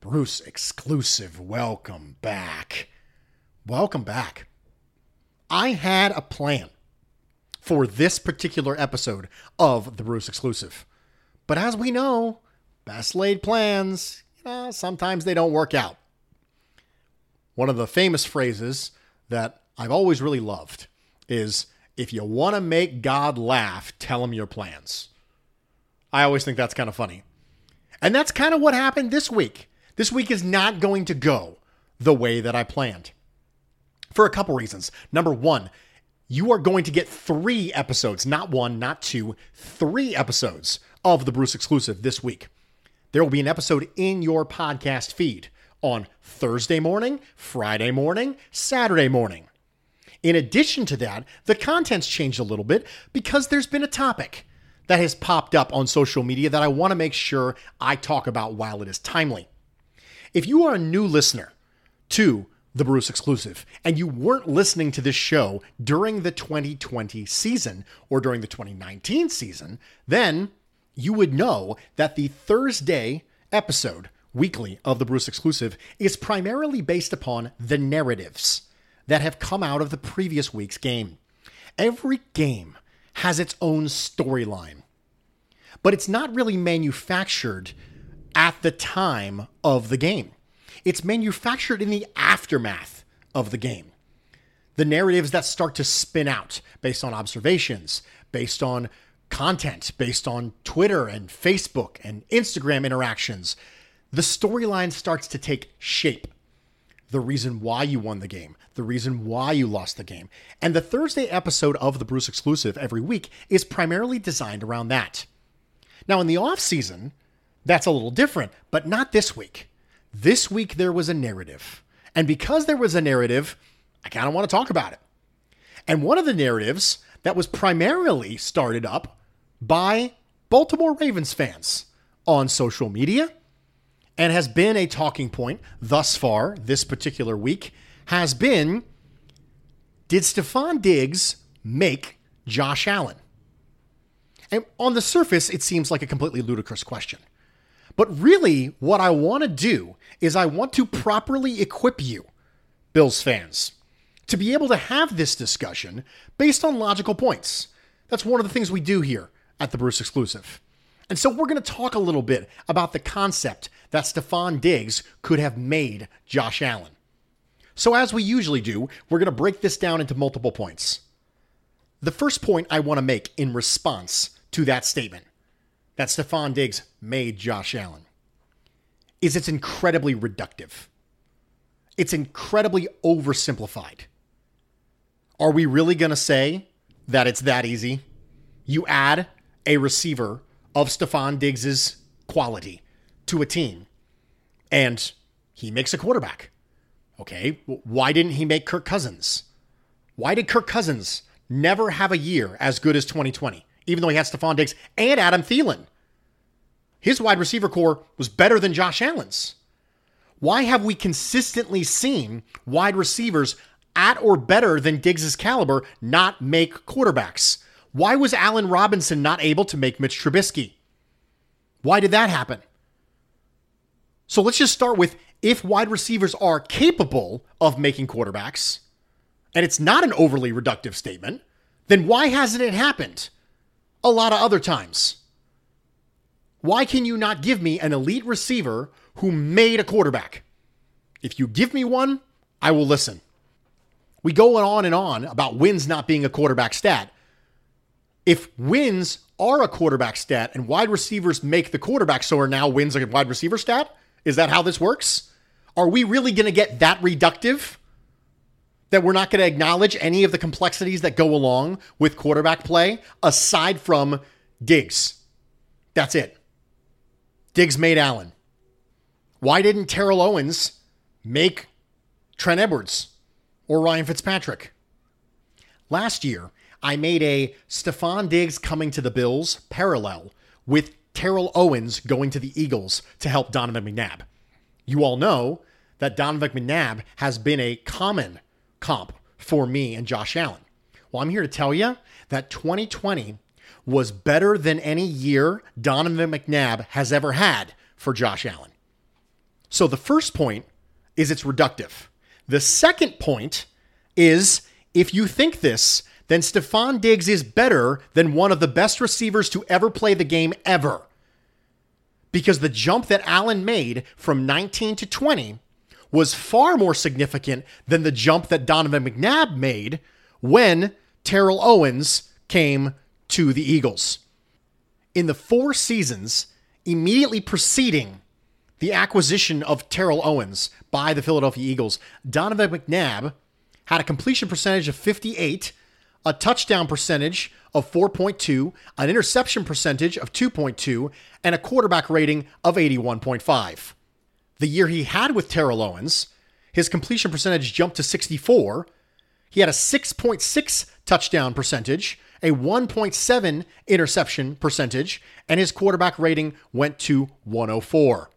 Bruce Exclusive. Welcome back. Welcome back. I had a plan for this particular episode of the Bruce Exclusive. But as we know, best laid plans, you know, sometimes they don't work out. One of the famous phrases that I've always really loved is if you want to make God laugh, tell him your plans. I always think that's kind of funny. And that's kind of what happened this week. This week is not going to go the way that I planned for a couple reasons. Number one, you are going to get three episodes, not one, not two, three episodes of the Bruce exclusive this week. There will be an episode in your podcast feed on Thursday morning, Friday morning, Saturday morning. In addition to that, the content's changed a little bit because there's been a topic that has popped up on social media that I want to make sure I talk about while it is timely. If you are a new listener to the Bruce exclusive and you weren't listening to this show during the 2020 season or during the 2019 season, then you would know that the Thursday episode weekly of the Bruce exclusive is primarily based upon the narratives that have come out of the previous week's game. Every game has its own storyline, but it's not really manufactured at the time of the game. It's manufactured in the aftermath of the game. The narratives that start to spin out based on observations, based on content, based on Twitter and Facebook and Instagram interactions, the storyline starts to take shape. The reason why you won the game, the reason why you lost the game. And the Thursday episode of the Bruce exclusive every week is primarily designed around that. Now, in the off season, that's a little different, but not this week. This week, there was a narrative. And because there was a narrative, I kind of want to talk about it. And one of the narratives that was primarily started up by Baltimore Ravens fans on social media and has been a talking point thus far this particular week has been Did Stefon Diggs make Josh Allen? And on the surface, it seems like a completely ludicrous question. But really, what I want to do is I want to properly equip you, Bills fans, to be able to have this discussion based on logical points. That's one of the things we do here at the Bruce Exclusive. And so we're going to talk a little bit about the concept that Stefon Diggs could have made Josh Allen. So, as we usually do, we're going to break this down into multiple points. The first point I want to make in response to that statement that Stefon Diggs made Josh Allen is it's incredibly reductive. It's incredibly oversimplified. Are we really going to say that it's that easy? You add a receiver of Stefon Diggs's quality to a team and he makes a quarterback. Okay, why didn't he make Kirk Cousins? Why did Kirk Cousins never have a year as good as 2020, even though he had Stefon Diggs and Adam Thielen? His wide receiver corps was better than Josh Allen's. Why have we consistently seen wide receivers at or better than Diggs's caliber not make quarterbacks? Why was Allen Robinson not able to make Mitch Trubisky? Why did that happen? So let's just start with if wide receivers are capable of making quarterbacks, and it's not an overly reductive statement, then why hasn't it happened a lot of other times? Why can you not give me an elite receiver who made a quarterback? If you give me one, I will listen. We go on and on about wins not being a quarterback stat. If wins are a quarterback stat and wide receivers make the quarterback, so are now wins a wide receiver stat? Is that how this works? Are we really going to get that reductive? That we're not going to acknowledge any of the complexities that go along with quarterback play aside from Diggs. That's it. Diggs made Allen. Why didn't Terrell Owens make Trent Edwards or Ryan Fitzpatrick? Last year, I made a Stefon Diggs coming to the Bills parallel with Terrell Owens going to the Eagles to help Donovan McNabb. You all know that Donovan McNabb has been a common comp for me and Josh Allen. Well, I'm here to tell you that 2020 was better than any year Donovan McNabb has ever had for Josh Allen. So the first point is it's reductive. The second point is if you think this, then Stefon Diggs is better than one of the best receivers to ever play the game ever. Because the jump that Allen made from 19 to 20 was far more significant than the jump that Donovan McNabb made when Terrell Owens came to the Eagles. In the four seasons immediately preceding the acquisition of Terrell Owens by the Philadelphia Eagles, Donovan McNabb had a completion percentage of 58, a touchdown percentage of 4.2, an interception percentage of 2.2, and a quarterback rating of 81.5. The year he had with Terrell Owens, his completion percentage jumped to 64. He had a 6.6 touchdown percentage, a 1.7 interception percentage, and his quarterback rating went to 104.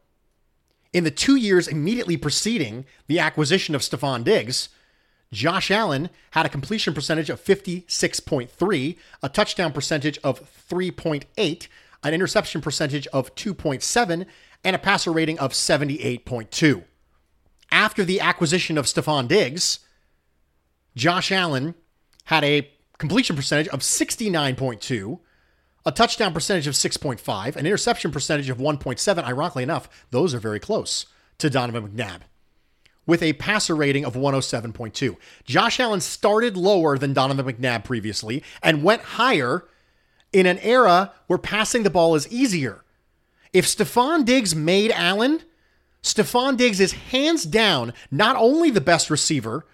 In the two years immediately preceding the acquisition of Stefon Diggs, Josh Allen had a completion percentage of 56.3, a touchdown percentage of 3.8, an interception percentage of 2.7, and a passer rating of 78.2. After the acquisition of Stefon Diggs, Josh Allen had a completion percentage of 69.2, a touchdown percentage of 6.5, an interception percentage of 1.7. Ironically enough, those are very close to Donovan McNabb, with a passer rating of 107.2. Josh Allen started lower than Donovan McNabb previously and went higher in an era where passing the ball is easier. If Stefon Diggs made Allen, Stefon Diggs is hands down not only the best receiver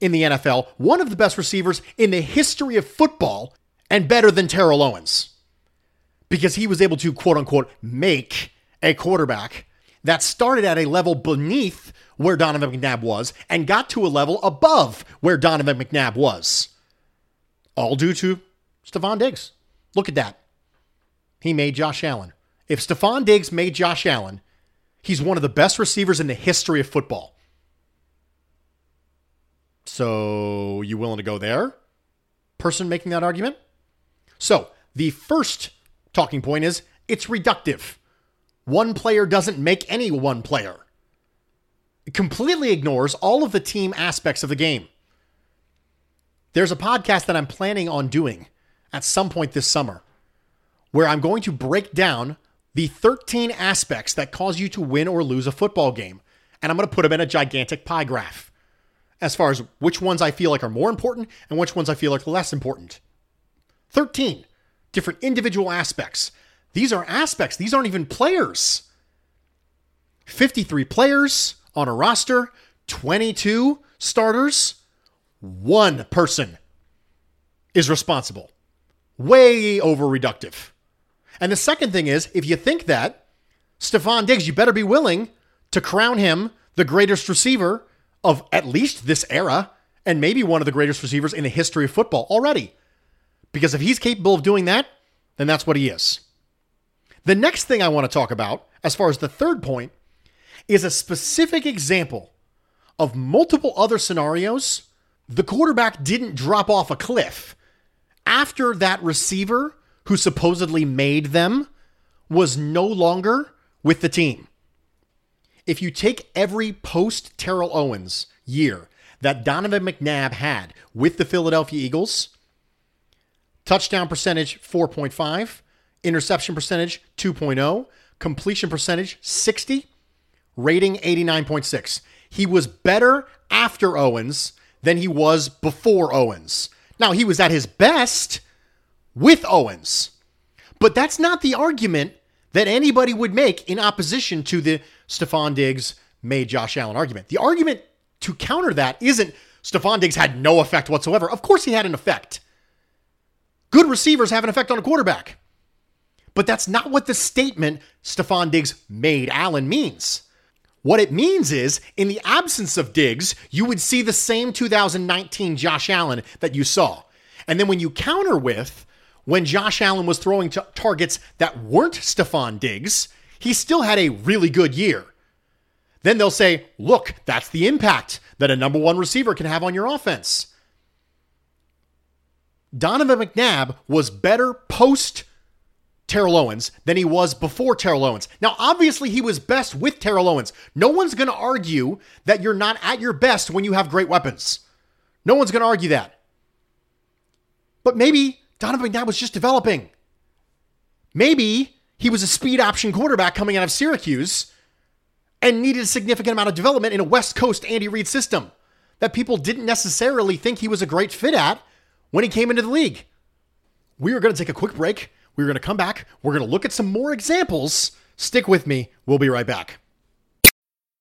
in the NFL, one of the best receivers in the history of football, and better than Terrell Owens because he was able to quote unquote make a quarterback that started at a level beneath where Donovan McNabb was and got to a level above where Donovan McNabb was. All due to Stefon Diggs. Look at that. He made Josh Allen. If Stefon Diggs made Josh Allen, he's one of the best receivers in the history of football. So, you willing to go there? Person making that argument? So, the first talking point is it's reductive. One player doesn't make any one player. It completely ignores all of the team aspects of the game. There's a podcast that I'm planning on doing at some point this summer where I'm going to break down the 13 aspects that cause you to win or lose a football game. And I'm going to put them in a gigantic pie graph as far as which ones I feel like are more important and which ones I feel like less important. 13 different individual aspects. These are aspects, these aren't even players. 53 players on a roster, 22 starters, one person is responsible. Way over reductive. And the second thing is, if you think that, Stefon Diggs, you better be willing to crown him the greatest receiver of at least this era, and maybe one of the greatest receivers in the history of football already. Because if he's capable of doing that, then that's what he is. The next thing I want to talk about, as far as the third point, is a specific example of multiple other scenarios the quarterback didn't drop off a cliff. After that receiver who supposedly made them was no longer with the team. If you take every post Terrell Owens year that Donovan McNabb had with the Philadelphia Eagles, touchdown percentage 4.5, interception percentage 2.0, completion percentage 60, rating 89.6. He was better after Owens than he was before Owens. Now, he was at his best with Owens, but that's not the argument that anybody would make in opposition to the Stefon Diggs made Josh Allen argument. The argument to counter that isn't Stefon Diggs had no effect whatsoever. Of course, he had an effect. Good receivers have an effect on a quarterback. But that's not what the statement Stefon Diggs made Allen means. What it means is, in the absence of Diggs, you would see the same 2019 Josh Allen that you saw. And then when you counter with, when Josh Allen was throwing t- targets that weren't Stefon Diggs, he still had a really good year. Then they'll say, look, that's the impact that a number one receiver can have on your offense. Donovan McNabb was better post Terrell Owens than he was before Terrell Owens. Now, obviously, he was best with Terrell Owens. No one's going to argue that you're not at your best when you have great weapons. No one's going to argue that. But maybe Donovan McNabb was just developing. Maybe he was a speed option quarterback coming out of Syracuse and needed a significant amount of development in a West Coast Andy Reid system that people didn't necessarily think he was a great fit at when he came into the league. We are going to take a quick break. We're going to come back. We're going to look at some more examples. Stick with me. We'll be right back.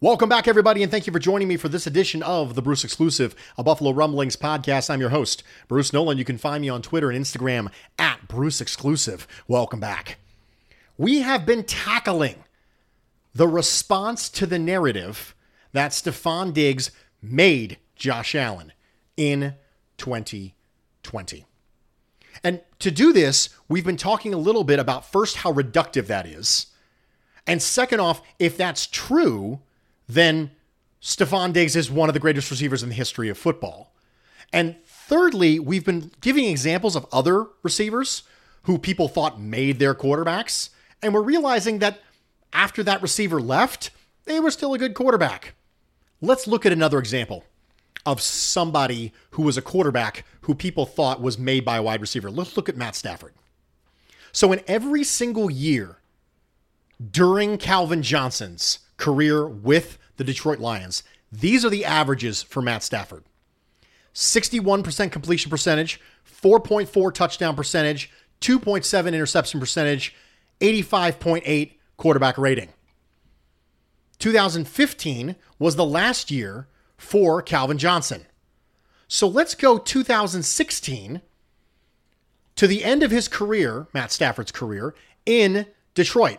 Welcome back, everybody, and thank you for joining me for this edition of the Bruce Exclusive, a Buffalo Rumblings podcast. I'm your host, Bruce Nolan. You can find me on Twitter and Instagram at Bruce Exclusive. Welcome back. We have been tackling the response to the narrative that Stefon Diggs made Josh Allen in 2020. And to do this, we've been talking a little bit about first how reductive that is. And second off, if that's true, then Stefon Diggs is one of the greatest receivers in the history of football. And thirdly, we've been giving examples of other receivers who people thought made their quarterbacks. And we're realizing that after that receiver left, they were still a good quarterback. Let's look at another example of somebody who was a quarterback who people thought was made by a wide receiver. Let's look at Matt Stafford. So, in every single year during Calvin Johnson's career with the Detroit Lions. These are the averages for Matt Stafford 61% completion percentage, 4.4 touchdown percentage, 2.7 interception percentage, 85.8 quarterback rating. 2015 was the last year for Calvin Johnson. So let's go 2016 to the end of his career, Matt Stafford's career, in Detroit.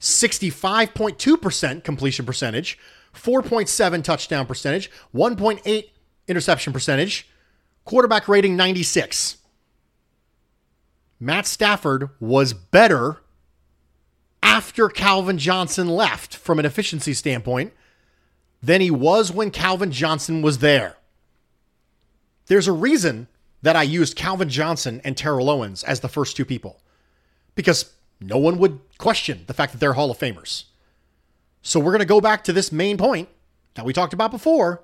65.2% completion percentage, 4.7 touchdown percentage, 1.8 interception percentage, quarterback rating 96. Matt Stafford was better after Calvin Johnson left from an efficiency standpoint than he was when Calvin Johnson was there. There's a reason that I used Calvin Johnson and Terrell Owens as the first two people because no one would question the fact that they're Hall of Famers. So we're going to go back to this main point that we talked about before.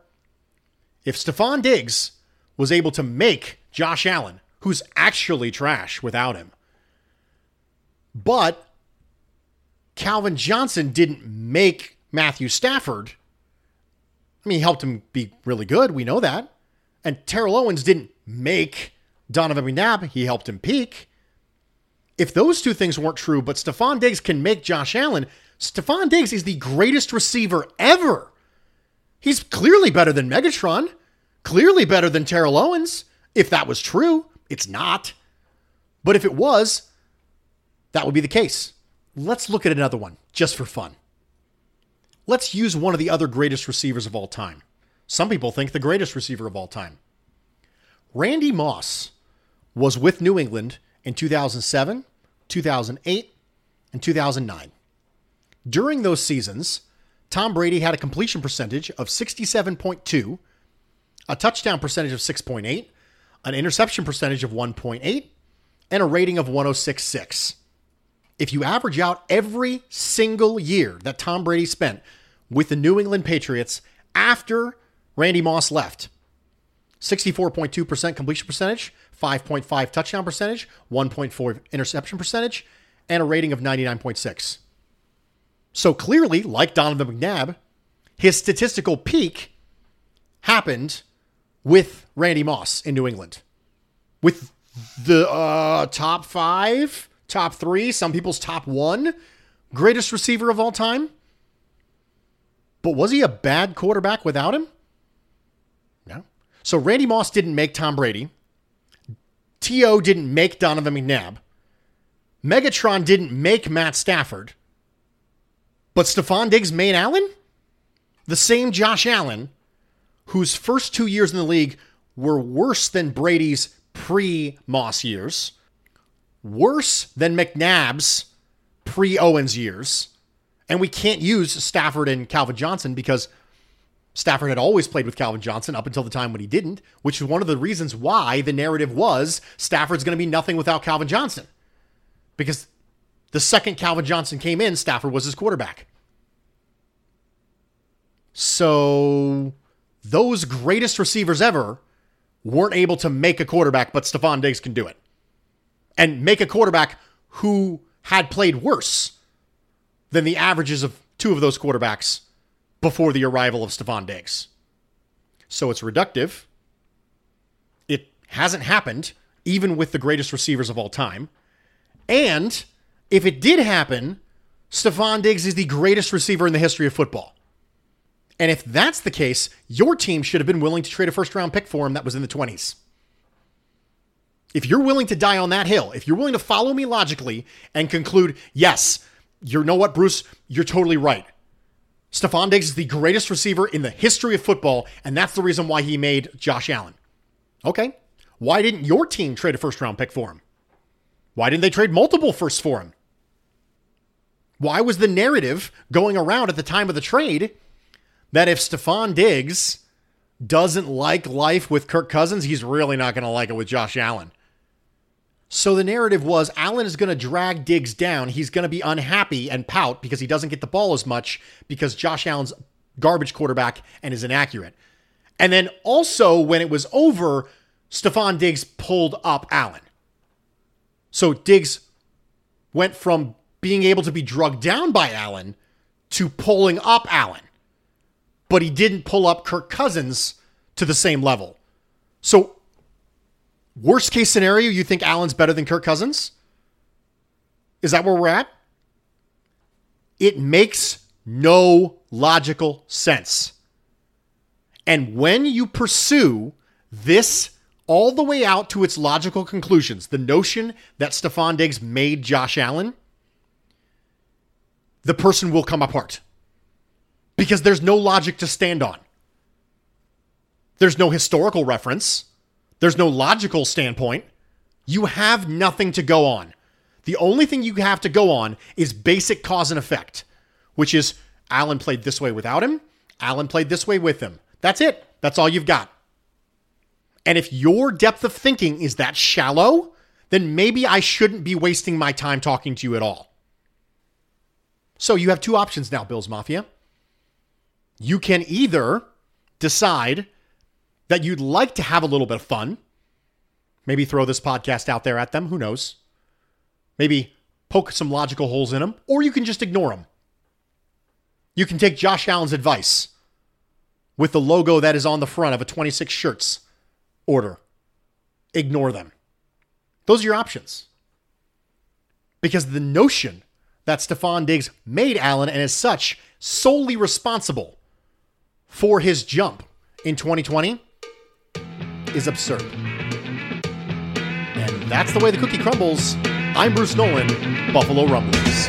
If Stefon Diggs was able to make Josh Allen, who's actually trash without him, but Calvin Johnson didn't make Matthew Stafford. I mean, he helped him be really good. We know that. And Terrell Owens didn't make Donovan McNabb. He helped him peak. If those two things weren't true, but Stefon Diggs can make Josh Allen, Stefon Diggs is the greatest receiver ever. He's clearly better than Megatron, Clearly better than Terrell Owens, if that was true. It's not. But if it was, that would be the case. Let's look at another one just for fun. Let's use one of the other greatest receivers of all time. Some people think the greatest receiver of all time. Randy Moss was with New England in 2007, 2008, and 2009. During those seasons, Tom Brady had a completion percentage of 67.2, a touchdown percentage of 6.8, an interception percentage of 1.8, and a rating of 106.6. If you average out every single year that Tom Brady spent with the New England Patriots after Randy Moss left, 64.2% completion percentage, 5.5 touchdown percentage, 1.4 interception percentage, and a rating of 99.6. So clearly, like Donovan McNabb, his statistical peak happened with Randy Moss in New England. With the uh, top five, top three, some people's top one greatest receiver of all time. But was he a bad quarterback without him? So Randy Moss didn't make Tom Brady. T.O. didn't make Donovan McNabb. Megatron didn't make Matt Stafford. But Stefon Diggs made Allen? The same Josh Allen, whose first two years in the league were worse than Brady's pre Moss years, worse than McNabb's pre Owens years. And we can't use Stafford and Calvin Johnson because Stafford had always played with Calvin Johnson up until the time when he didn't, which is one of the reasons why the narrative was Stafford's going to be nothing without Calvin Johnson. Because the second Calvin Johnson came in, Stafford was his quarterback. So those greatest receivers ever weren't able to make a quarterback, but Stefon Diggs can do it. And make a quarterback who had played worse than the averages of two of those quarterbacks before the arrival of Stefon Diggs. So it's reductive. It hasn't happened, even with the greatest receivers of all time. And if it did happen, Stefon Diggs is the greatest receiver in the history of football. And if that's the case, your team should have been willing to trade a first round pick for him that was in the 20s. If you're willing to die on that hill, if you're willing to follow me logically and conclude, yes, you know what, Bruce, you're totally right. Stefon Diggs is the greatest receiver in the history of football, and that's the reason why he made Josh Allen. Okay. Why didn't your team trade a first round pick for him? Why didn't they trade multiple firsts for him? Why was the narrative going around at the time of the trade that if Stefon Diggs doesn't like life with Kirk Cousins, he's really not going to like it with Josh Allen? So the narrative was Allen is going to drag Diggs down. He's going to be unhappy and pout because he doesn't get the ball as much because Josh Allen's garbage quarterback and is inaccurate. And then also when it was over, Stefon Diggs pulled up Allen. So Diggs went from being able to be drugged down by Allen to pulling up Allen. But he didn't pull up Kirk Cousins to the same level. So Worst case scenario, you think Allen's better than Kirk Cousins? Is that where we're at? It makes no logical sense. And when you pursue this all the way out to its logical conclusions, the notion that Stefon Diggs made Josh Allen, the person will come apart because there's no logic to stand on. There's no historical reference. There's no logical standpoint. You have nothing to go on. The only thing you have to go on is basic cause and effect, which is Allen played this way without him, Allen played this way with him. That's it. That's all you've got. And if your depth of thinking is that shallow, then maybe I shouldn't be wasting my time talking to you at all. So you have two options now, Bills Mafia. You can either decide that you'd like to have a little bit of fun. Maybe throw this podcast out there at them. Who knows? Maybe poke some logical holes in them, or you can just ignore them. You can take Josh Allen's advice with the logo that is on the front of a 26 shirts order. Ignore them. Those are your options. Because the notion that Stefon Diggs made Allen and as such solely responsible for his jump in 2020 is absurd. And that's the way the cookie crumbles. I'm Bruce Nolan, Buffalo Rumblings.